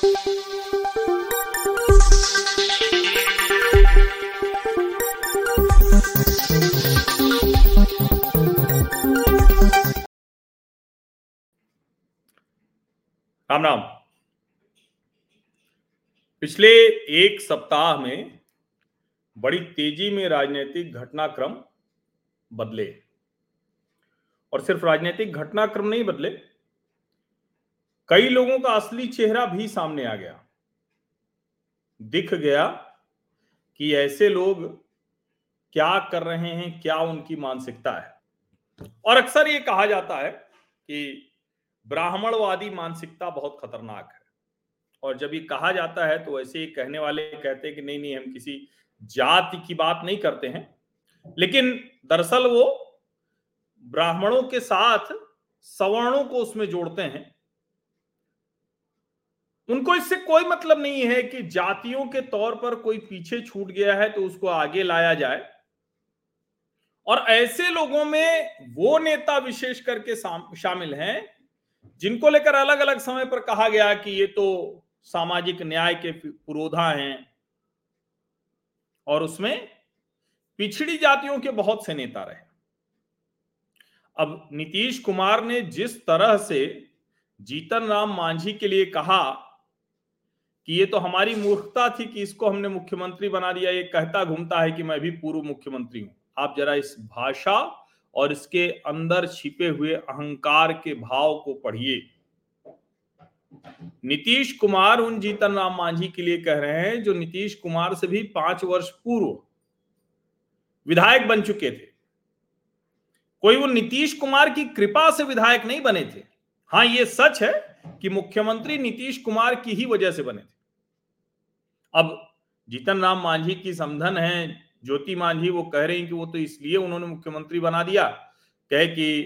राम राम। पिछले एक सप्ताह में बड़ी तेज़ी में राजनीतिक घटनाक्रम बदले। और सिर्फ़ राजनीतिक घटनाक्रम नहीं बदले कई लोगों का असली चेहरा भी सामने आ गया। दिख गया कि ऐसे लोग क्या कर रहे हैं, क्या उनकी मानसिकता है। और अक्सर ये कहा जाता है कि ब्राह्मणवादी मानसिकता बहुत खतरनाक है। और जब ये कहा जाता है तो ऐसे कहने वाले कहते हैं कि नहीं नहीं, हम किसी जाति की बात नहीं करते हैं। लेकिन दरअसल वो ब्राह्मणों के साथ सवर्णों को उसमें जोड़ते हैं। उनको इससे कोई मतलब नहीं है कि जातियों के तौर पर कोई पीछे छूट गया है तो उसको आगे लाया जाए। और ऐसे लोगों में वो नेता विशेष करके शामिल हैं, जिनको लेकर अलग अलग समय पर कहा गया कि ये तो सामाजिक न्याय के पुरोधा हैं। और उसमें पिछड़ी जातियों के बहुत से नेता रहे। अब नीतीश कुमार ने जिस तरह से जीतन राम मांझी के लिए कहा कि ये तो हमारी मूर्खता थी कि इसको हमने मुख्यमंत्री बना दिया। ये कहता घूमता है कि मैं भी पूर्व मुख्यमंत्री हूँ। आप जरा इस भाषा और इसके अंदर छिपे हुए अहंकार के भाव को पढ़िए। नीतीश कुमार उन जीतन राम मांझी के लिए कह रहे हैं, जो नीतीश कुमार से भी पाँच वर्ष पूर्व विधायक बन चुके थे। कोई वो नीतीश कुमार की कृपा से विधायक नहीं बने थे? हाँ ये सच है कि मुख्यमंत्री नीतीश कुमार की ही वजह से बने थे। अब जीतन राम मांझी की समधन है, ज्योति मांझी वो कह रही कि वो तो इसलिए उन्होंने मुख्यमंत्री बना दिया, कहे कि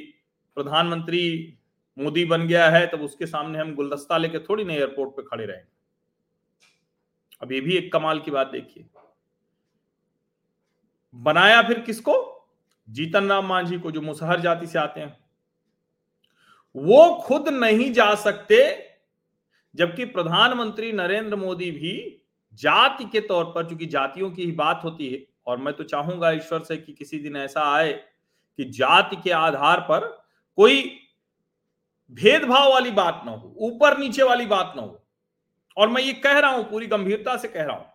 प्रधानमंत्री मोदी बन गया है, तब उसके सामने हम गुलदस्ता लेके थोड़ी नहीं एयरपोर्ट पे खड़े रहेंगे। अब ये भी एक कमाल की बात देखिए। बनाया फिर किसको? जीतन राम मांझी को, जो मुसहर जाति से आते हैं। वो खुद नहीं जा सकते, जबकि प्रधानमंत्री नरेंद्र मोदी भी जाति के तौर पर, चूँकि जातियों की ही बात होती है, और मैं तो चाहूँगा ईश्वर से कि किसी दिन ऐसा आए कि जाति के आधार पर कोई भेदभाव वाली बात ना हो, ऊपर नीचे वाली बात ना हो। और मैं ये कह रहा हूँ, पूरी गंभीरता से कह रहा हूँ,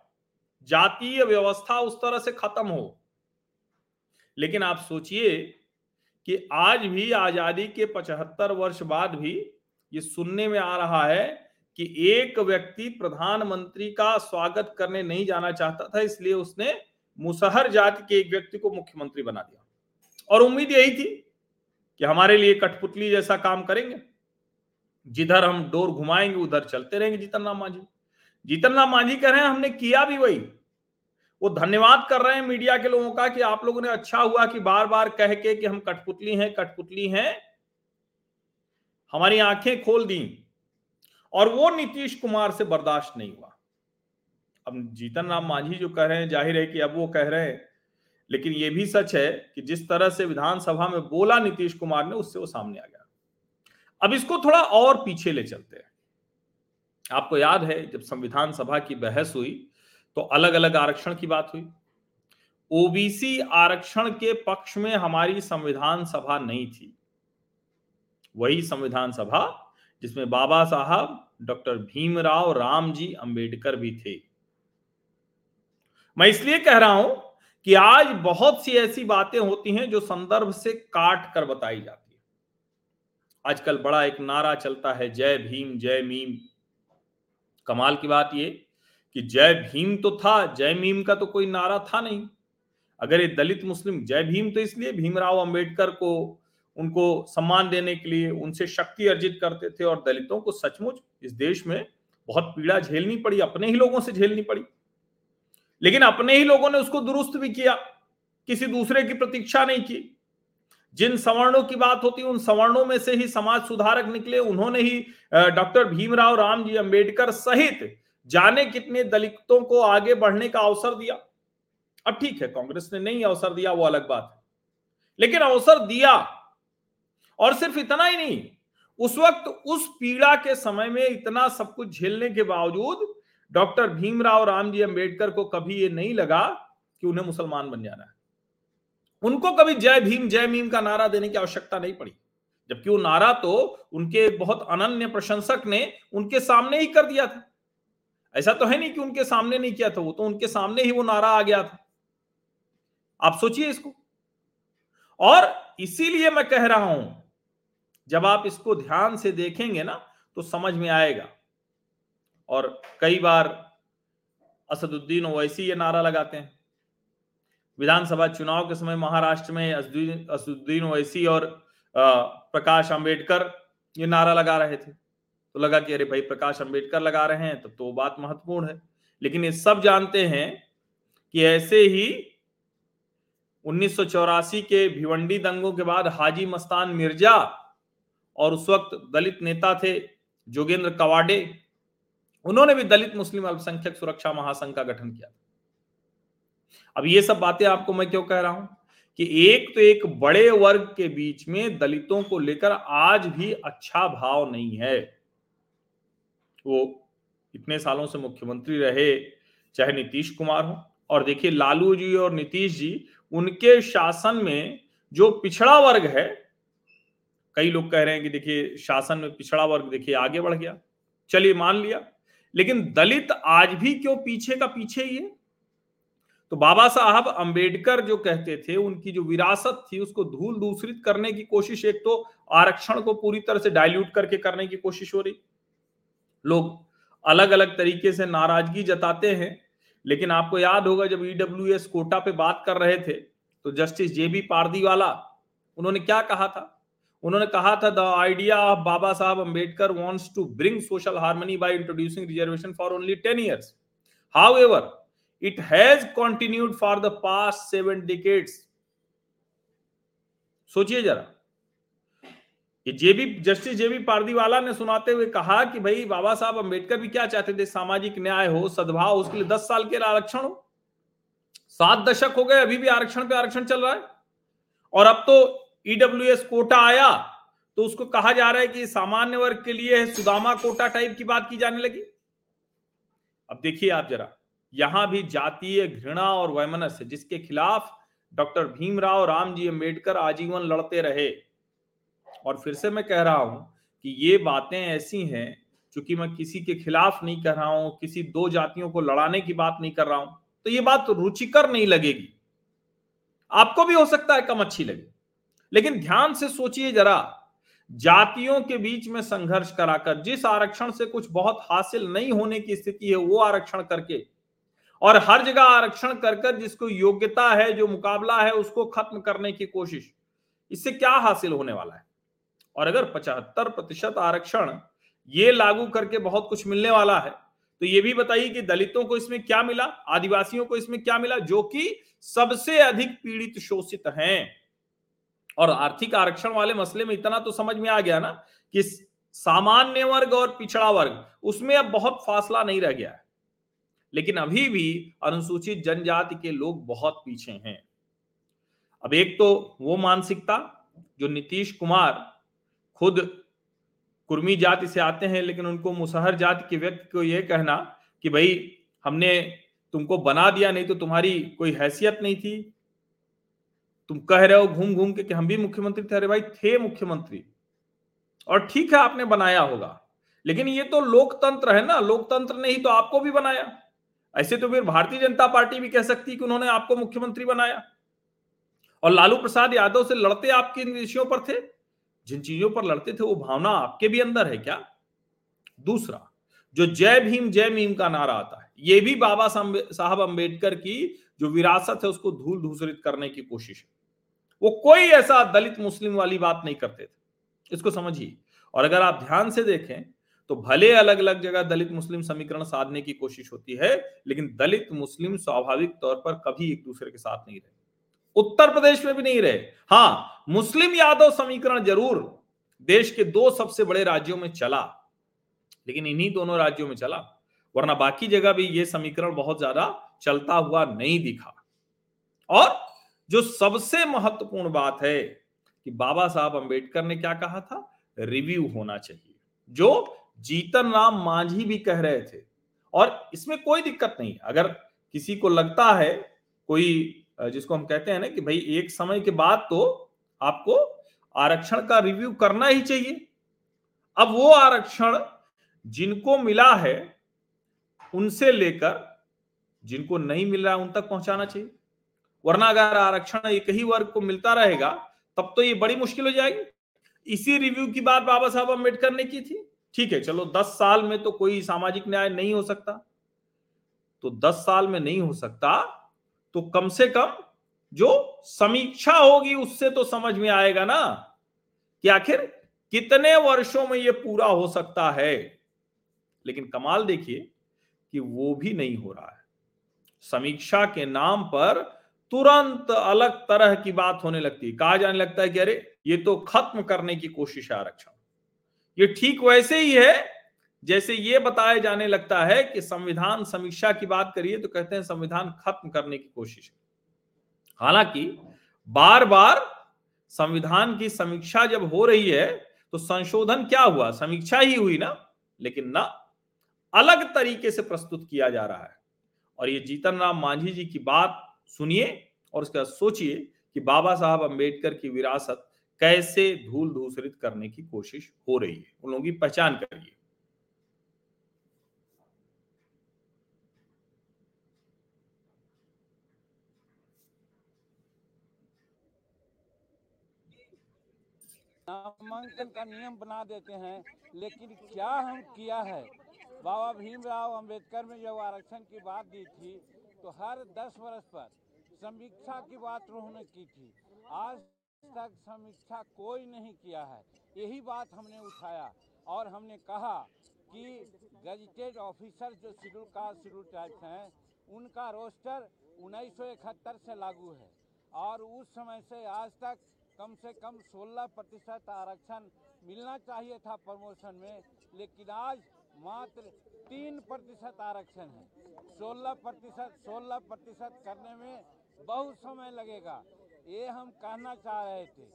जातीय व्यवस्था उस तरह से खत्म हो। लेकिन आप सोचिए कि आज भी आज़ादी के पचहत्तर वर्ष बाद भी ये सुनने में आ रहा है कि एक व्यक्ति प्रधानमंत्री का स्वागत करने नहीं जाना चाहता था, इसलिए उसने मुसहर जाति के एक व्यक्ति को मुख्यमंत्री बना दिया। और उम्मीद यही थी कि हमारे लिए कठपुतली जैसा काम करेंगे। जिधर हम डोर घुमाएँगे, उधर चलते रहेंगे, जीतन राम मांझी। जीतन राम मांझी कह रहे हैं, हमने किया भी वही। वो धन्यवाद कर रहे हैं मीडिया के लोगों का कि आप लोगों ने अच्छा हुआ कि बार बार कह के कि हम कठपुतली हैं कठपुतली हैं। हमारी आँखें खोल दी और वो नीतीश कुमार से बर्दाश्त नहीं हुआ। अब जीतन राम मांझी जो कह रहे हैं, ज़ाहिर है कि अब वो कह रहे हैं, लेकिन ये भी सच है कि जिस तरह से विधानसभा में बोला नीतीश कुमार ने, उससे वो सामने आ गया। अब इसको थोड़ा और पीछे ले चलते हैं। आपको याद है जब संविधान सभा की बहस हुई तो अलग अलग आरक्षण की बात हुई। ओबीसी आरक्षण के पक्ष में हमारी संविधान सभा नहीं थी। वही संविधान सभा जिसमें बाबा साहब, डॉक्टर भीमराव राम जी अंबेडकर भी थे। मैं इसलिए कह रहा हूँ कि आज बहुत सी ऐसी बातें होती हैं जो संदर्भ से काट कर बताई जाती है। आजकल बड़ा एक नारा चलता है, जय भीम, जय मीम। कमाल की बात यह कि जय भीम तो था, जय भीम का तो कोई नारा था नहीं। अगर ये दलित मुस्लिम जय भीम तो इसलिए भीमराव अंबेडकर को, उनको सम्मान देने के लिए, उनसे शक्ति अर्जित करते थे और दलितों को सचमुच इस देश में बहुत पीड़ा झेलनी पड़ी, अपने ही लोगों से झेलनी पड़ी। लेकिन अपने ही लोगों ने उसको दुरुस्त भी किया, किसी दूसरे की प्रतीक्षा नहीं की। जिन सवर्णों की बात होती, उन सवर्णों में से ही समाज सुधारक निकले, उन्होंने ही डॉक्टर भीमराव राम जी अंबेडकर सहित जाने कितने दलितों को आगे बढ़ने का अवसर दिया। अब ठीक है, कांग्रेस ने नहीं अवसर दिया, वो अलग बात है। लेकिन अवसर दिया, और सिर्फ़ इतना ही नहीं, उस वक्त उस पीड़ा के समय में इतना सब कुछ झेलने के बावजूद डॉक्टर भीमराव रामजी अंबेडकर को कभी ये नहीं लगा कि उन्हें मुसलमान बन जाना है। उनको कभी जय भीम, जय मीम का नारा देने की आवश्यकता नहीं पड़ी। जबकि वो नारा तो उनके बहुत अनन्य प्रशंसक ने उनके सामने ही कर दिया था। ऐसा तो है नहीं कि उनके सामने नहीं किया था वो तो उनके सामने ही वो नारा आ गया था। आप सोचिए इसको। और इसीलिए मैं कह रहा हूँ, जब आप इसको ध्यान से देखेंगे ना तो समझ में आएगा। और कई बार असदुद्दीन ओवैसी ये नारा लगाते हैं। विधानसभा चुनाव के समय महाराष्ट्र में असदुद्दीन ओवैसी और प्रकाश अंबेडकर ये नारा लगा रहे थे। तो लगा कि अरे भाई प्रकाश अंबेडकर लगा रहे हैं तो, तो बात महत्वपूर्ण है। लेकिन ये सब जानते हैं कि ऐसे ही उन्नीस सौ चौरासी के भिवंडी दंगों के बाद हाजी मस्तान मिर्ज़ा और उस वक्त दलित नेता थे जोगेंद्र कवाडे उन्होंने भी दलित मुस्लिम अल्पसंख्यक सुरक्षा महासंघ का गठन किया अब ये सब बातें आपको मैं क्यों कह रहा हूँ? कि एक तो एक बड़े वर्ग के बीच में दलितों को लेकर आज भी अच्छा भाव नहीं है। वो इतने सालों से मुख्यमंत्री रहे, चाहे नीतीश कुमार हो। और देखिए, लालू जी और नीतीश जी, उनके शासन में जो पिछड़ा वर्ग है, कई लोग कह रहे हैं कि देखिए, शासन में पिछड़ा वर्ग देखिए आगे बढ़ गया। चलिए, मान लिया। लेकिन दलित आज भी क्यों पीछे का पीछे ही है? तो बाबा साहब अंबेडकर जो कहते थे, उनकी जो विरासत थी, उसको धूल दूसरित करने की कोशिश, एक तो आरक्षण को पूरी तरह से डाइल्यूट करके करने की कोशिश हो रही। लोग अलग अलग तरीके से नाराज़गी जताते हैं, लेकिन आपको याद होगा जब ईडब्ल्यू e कोटा पे बात कर रहे थे तो जस्टिस जे बी पारदी वाला उन्होंने क्या कहा था? उन्होंने कहा था, the idea of Baba Saheb Ambedkar wants to bring social harmony by introducing reservation for only ten years however it has continued for the past seven decades सोचिए जरा। ये जेबी जस्टिस जेबी पारदीवाला ने सुनाते हुए कहा कि भाई, बाबा साहब अंबेडकर भी क्या चाहते थे? सामाजिक न्याय हो, सद्भाव, उसके लिए दस साल के आरक्षण हो। सात दशक हो गए, अभी भी आरक्षण पे आरक्षण चल रहा है। और अब तो ईडब्ल्यू e कोटा आया तो उसको कहा जा रहा है कि सामान्य वर्ग के लिए सुदामा कोटा टाइप की बात की जाने लगी। अब देखिए आप जरा, यहाँ भी जातीय घृणा और वैमनस्य, जिसके खिलाफ डॉक्टर भीमराव रामजी अंबेडकर आजीवन लड़ते रहे। और फिर से मैं कह रहा हूँ कि ये बातें ऐसी हैं, चूँकि मैं किसी के खिलाफ नहीं कर रहा हूँ, किसी दो जातियों को लड़ाने की बात नहीं कर रहा हूँ तो ये बात रुचिकर नहीं लगेगी। आपको भी हो सकता है कम अच्छी लगे, लेकिन ध्यान से सोचिए जरा, जातियों के बीच में संघर्ष कराकर, जिस आरक्षण से कुछ बहुत हासिल नहीं होने की स्थिति है, वो आरक्षण करके, और हर जगह आरक्षण कर कर जिसको योग्यता है, जो मुकाबला है, उसको खत्म करने की कोशिश, इससे क्या हासिल होने वाला है? और अगर पचहत्तर प्रतिशत आरक्षण ये लागू करके बहुत कुछ मिलने वाला है तो ये भी बताइए कि दलितों को इसमें क्या मिला, आदिवासियों को इसमें क्या मिला, जो कि सबसे अधिक पीड़ित शोषित हैं। और आर्थिक आरक्षण वाले मसले में इतना तो समझ में आ गया ना कि सामान्य वर्ग और पिछड़ा वर्ग, उसमें अब बहुत फासला नहीं रह गया है। लेकिन अभी भी अनुसूचित जनजाति के लोग बहुत पीछे हैं। अब एक तो वो मानसिकता, जो नीतीश कुमार खुद कुर्मी जाति से आते हैं, लेकिन उनको मुसहर जाति के व्यक्ति को यह कहना कि भाई, हमने तुमको बना दिया, नहीं तो तुम्हारी कोई हैसियत नहीं थी। तुम कह रहे हो घूम घूम के कि हम भी मुख्यमंत्री थे। अरे भाई, थे मुख्यमंत्री। और ठीक है, आपने बनाया होगा। लेकिन ये तो लोकतंत्र है ना। लोकतंत्र ने ही तो आपको भी बनाया। ऐसे तो फिर भारतीय जनता पार्टी भी कह सकती कि उन्होंने आपको मुख्यमंत्री बनाया। और लालू प्रसाद यादव से लड़ते आपके किन विषयों पर थे? जिन चीज़ों पर लड़ते थे, वो भावना आपके भी अंदर है क्या? दूसरा, जो जय भीम, जय मीम का नारा आता है, ये भी बाबा साहब अंबेडकर की जो विरासत है, उसको धूल धूसरित करने की कोशिश है। वो कोई ऐसा दलित मुस्लिम वाली बात नहीं करते थे। इसको समझिए। और अगर आप ध्यान से देखें तो भले अलग अलग जगह दलित मुस्लिम समीकरण साधने की कोशिश होती है, लेकिन दलित मुस्लिम स्वाभाविक तौर पर कभी एक दूसरे के साथ नहीं रहे उत्तर प्रदेश में भी नहीं रहे। हाँ मुस्लिम यादव समीकरण ज़रूर देश के दो सबसे बड़े राज्यों में चला। लेकिन इन्हीं दोनों राज्यों में चला, वरना बाकी जगह भी यह समीकरण बहुत ज़्यादा चलता हुआ नहीं दिखा। और जो सबसे महत्वपूर्ण बात है कि बाबा साहब अंबेडकर ने क्या कहा था? रिव्यू होना चाहिए। जो जीतन राम मांझी भी कह रहे थे। और इसमें कोई दिक्कत नहीं, अगर किसी को लगता है, कोई जिसको हम कहते हैं ना कि भाई एक समय के बाद तो आपको आरक्षण का रिव्यू करना ही चाहिए। अब वो आरक्षण जिनको मिला है, उनसे लेकर जिनको नहीं मिल रहा उन तक पहुंचाना चाहिए। वरना अगर आरक्षण एक ही वर्ग को मिलता रहेगा, तब तो ये बड़ी मुश्किल हो जाएगी। इसी रिव्यू की बात बाबा साहब अंबेडकर ने की थी। ठीक है, चलो दस साल में तो कोई सामाजिक न्याय नहीं हो सकता। तो दस साल में नहीं हो सकता तो कम से कम जो समीक्षा होगी उससे तो समझ में आएगा ना कि आखिर कितने वर्षों में यह पूरा हो सकता है। लेकिन कमाल देखिए कि वो भी नहीं हो रहा है। समीक्षा के नाम पर तुरंत अलग तरह की बात होने लगती है। कहा जाने लगता है कि अरे, ये तो खत्म करने की कोशिश है आरक्षण। ये ठीक वैसे ही है जैसे ये बताया जाने लगता है कि संविधान समीक्षा की बात करिए तो कहते हैं संविधान खत्म करने की कोशिश हालाँकि बार बार संविधान की समीक्षा जब हो रही है तो संशोधन क्या हुआ? समीक्षा ही हुई ना, लेकिन ना अलग तरीके से प्रस्तुत किया जा रहा है। और ये जीतन राम मांझी जी की बात सुनिए और उसके बाद सोचिए कि बाबा साहब अंबेडकर की विरासत कैसे धूल धूसरित करने की कोशिश हो रही है। उन लोगों की पहचान करिए। नामांकन का नियम बना देते हैं, लेकिन क्या हम किया है? बाबा भीमराव अंबेडकर में जब आरक्षण की बात दी थी तो हर दस वर्ष पर समीक्षा की बात उन्होंने की थी। आज तक समीक्षा कोई नहीं किया है। यही बात हमने उठाया और हमने कहा कि गजटेड ऑफिसर जो शेड्यूल कास्ट शेड्यूल टाइप हैं, उनका रोस्टर उन्नीस सौ इकहत्तर से लागू है और उस समय से आज तक कम से कम 16 प्रतिशत आरक्षण मिलना चाहिए था प्रमोशन में, लेकिन आज मात्र तीन प्रतिशत आरक्षण है। 16 प्रतिशत, सोलह प्रतिशत करने में बहुत समय लगेगा। ये हम कहना चाह रहे थे।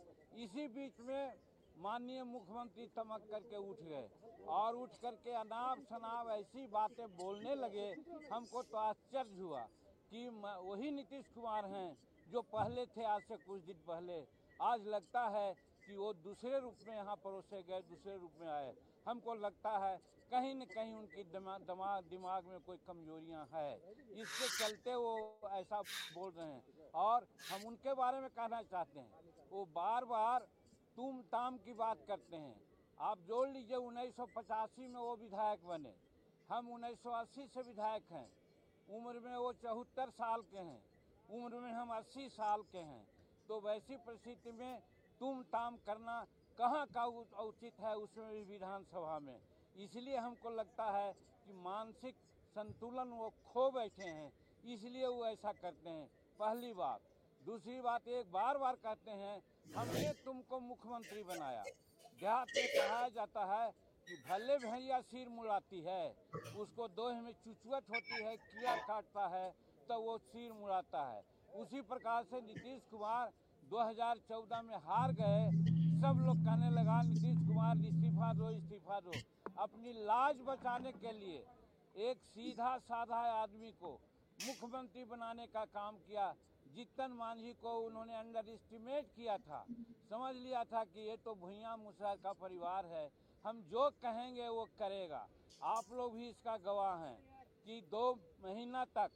इसी बीच में माननीय मुख्यमंत्री चमक करके उठ गए और उठ करके अनाप शनाप ऐसी बातें बोलने लगे। हमको तो आश्चर्य हुआ कि वही नीतीश कुमार हैं जो पहले थे, आज से कुछ दिन पहले। आज लगता है कि वो दूसरे रूप में यहाँ परोसे गए, दूसरे रूप में आए। हमको लगता है कहीं न कहीं उनकी दिमाग दिमाग दिमाग में कोई कमजोरियाँ है। इसके चलते वो ऐसा बोल रहे हैं। और हम उनके बारे में कहना चाहते हैं। वो बार बार तुम ताम की बात करते हैं। आप जोड़ लीजिए, उन्नीस सौ पचासी में वो विधायक बने। हम उन्नीस सौ अस्सी से विधायक हैं। उम्र में वो चौहत्तर साल के हैं। उम्र में हम अस्सी साल के हैं। तो वैसी परिस्थिति में तुम ताम करना कहाँ का उचित है उसमें भी विधानसभा में? इसलिए हमको लगता है कि मानसिक संतुलन वो खो बैठे हैं, इसलिए वो ऐसा करते हैं। पहली बात। दूसरी बात, एक बार बार कहते हैं, हमने तुमको मुख्यमंत्री बनाया। देहात में कहा जाता है कि भले भैया सिर मुड़ाती है, उसको दोहे में चुचुअत होती है कीड़ा काटता है तो वो सिर मुड़ाता है। उसी प्रकार से नीतीश कुमार 2014 में हार गए। सब लोग कहने लगा, नीतीश कुमार, इस्तीफा दो इस्तीफा दो। अपनी लाज बचाने के लिए एक सीधा साधा आदमी को मुख्यमंत्री बनाने का काम किया। जीतन मांझी को उन्होंने अंडर एस्टिमेट किया था। समझ लिया था कि ये तो भूया मुसहर का परिवार है। हम जो कहेंगे वो करेगा। आप लोग भी इसका गवाह हैं कि दो महीना तक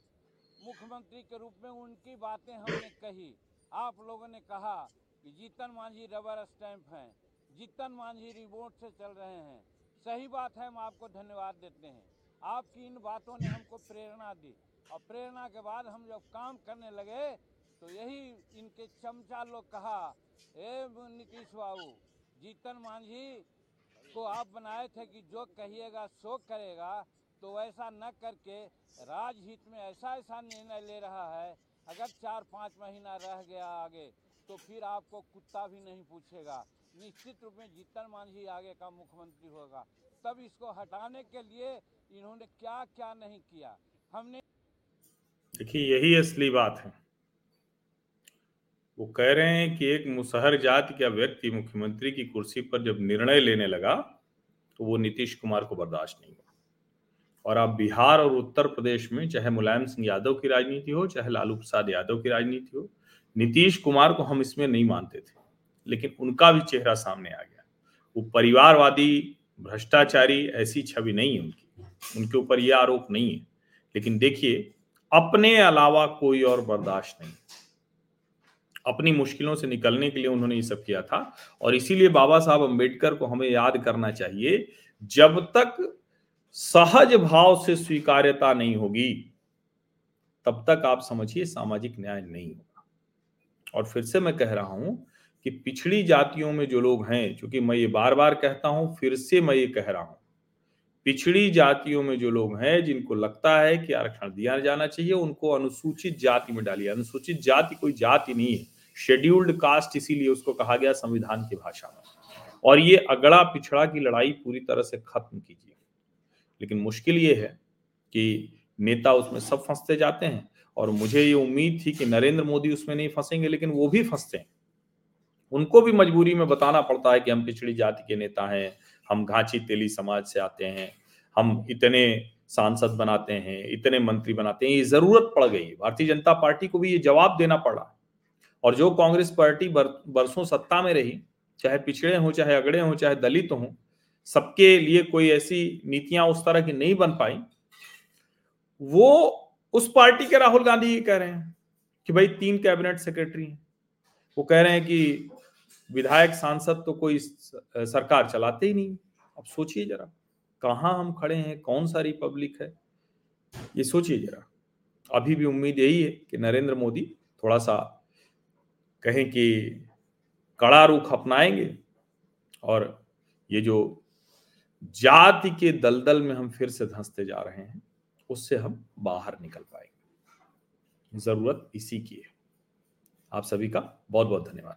मुख्यमंत्री के रूप में उनकी बातें हमने कही। आप लोगों ने कहा कि जीतन मांझी रबर स्टैंप हैं। जीतन मांझी रिमोट से चल रहे हैं। सही बात है, हम आपको धन्यवाद देते हैं। आपकी इन बातों ने हमको प्रेरणा दी। और प्रेरणा के बाद हम जब काम करने लगे तो यही इनके चमचा लोग कहा, ए नीतीश बाबू, जीतन मांझी को आप बनाए थे कि जो कहिएगा, सो करेगा। तो ऐसा न करके राजहित में ऐसा ऐसा निर्णय ले रहा है, अगर चार पाँच महीना रह गया आगे तो फिर आपको कुत्ता भी नहीं पूछेगा। निश्चित रूप में जीतन मांझी आगे का मुख्यमंत्री होगा। तब इसको हटाने के लिए इन्होंने क्या क्या नहीं किया? हमने देखिए, यही असली बात है। वो कह रहे हैं कि एक मुसहर जाति का व्यक्ति मुख्यमंत्री की कुर्सी पर जब निर्णय लेने लगा तो वो नीतीश कुमार को बर्दाश्त नहीं हुआ। और अब बिहार और उत्तर प्रदेश में चाहे मुलायम सिंह यादव की राजनीति हो, चाहे लालू प्रसाद यादव की राजनीति हो, नीतीश कुमार को हम इसमें नहीं मानते थे, लेकिन उनका भी चेहरा सामने आ गया। वो परिवारवादी, भ्रष्टाचारी ऐसी छवि नहीं है उनकी। उनके ऊपर यह आरोप नहीं है। लेकिन देखिए, अपने अलावा कोई और बर्दाश्त नहीं। अपनी मुश्किलों से निकलने के लिए उन्होंने ये सब किया था और इसीलिए बाबा साहब अंबेडकर को हमें याद करना चाहिए, जब तक सहज भाव से स्वीकार्यता नहीं होगी, तब तक आप समझिए सामाजिक न्याय नहीं होगा। और फिर से मैं कह रहा हूँ कि पिछड़ी जातियों में जो लोग हैं क्योंकि मैं ये बार बार कहता हूँ, फिर से मैं ये कह रहा हूँ, पिछड़ी जातियों में जो लोग हैं, जिनको लगता है कि आरक्षण दिया जाना चाहिए, उनको अनुसूचित जाति में डालिए। अनुसूचित जाति कोई जाति नहीं है। शेड्यूल्ड कास्ट इसीलिए उसको कहा गया संविधान की भाषा में। और ये अगड़ा पिछड़ा की लड़ाई पूरी तरह से खत्म कीजिए। लेकिन मुश्किल ये है कि नेता उसमें सब फंसते जाते हैं और मुझे ये उम्मीद थी कि नरेंद्र मोदी उसमें नहीं फंसेंगे लेकिन वो भी फंसते हैं। उनको भी मजबूरी में बताना पड़ता है कि हम पिछड़ी जाति के नेता हैं हम घाची तेली समाज से आते हैं हम इतने सांसद बनाते हैं इतने मंत्री बनाते हैं ये ज़रूरत पड़ गई। भारतीय जनता पार्टी को भी ये जवाब देना पड़ा। और जो कांग्रेस पार्टी बर, बरसों सत्ता में रही चाहे पिछड़े हों चाहे अगड़े हों चाहे दलित हों सबके लिए कोई ऐसी नीतियाँ उस तरह की नहीं बन पाई, वो उस पार्टी के राहुल गांधी ये कह रहे हैं कि भाई तीन कैबिनेट सेक्रेटरी हैं। वो कह रहे हैं कि विधायक, सांसद तो कोई सरकार चलाते ही नहीं। अब सोचिए जरा, कहाँ हम खड़े हैं, कौन सा रिपब्लिक है? ये सोचिए जरा। अभी भी उम्मीद यही है कि नरेंद्र मोदी थोड़ा सा कहें कि कड़ा रुख अपनाएँगे और ये जो जाति के दलदल में हम फिर से धंसते जा रहे हैं, उससे हम बाहर निकल पाएँगे। ज़रूरत इसी की है। आप सभी का बहुत बहुत धन्यवाद।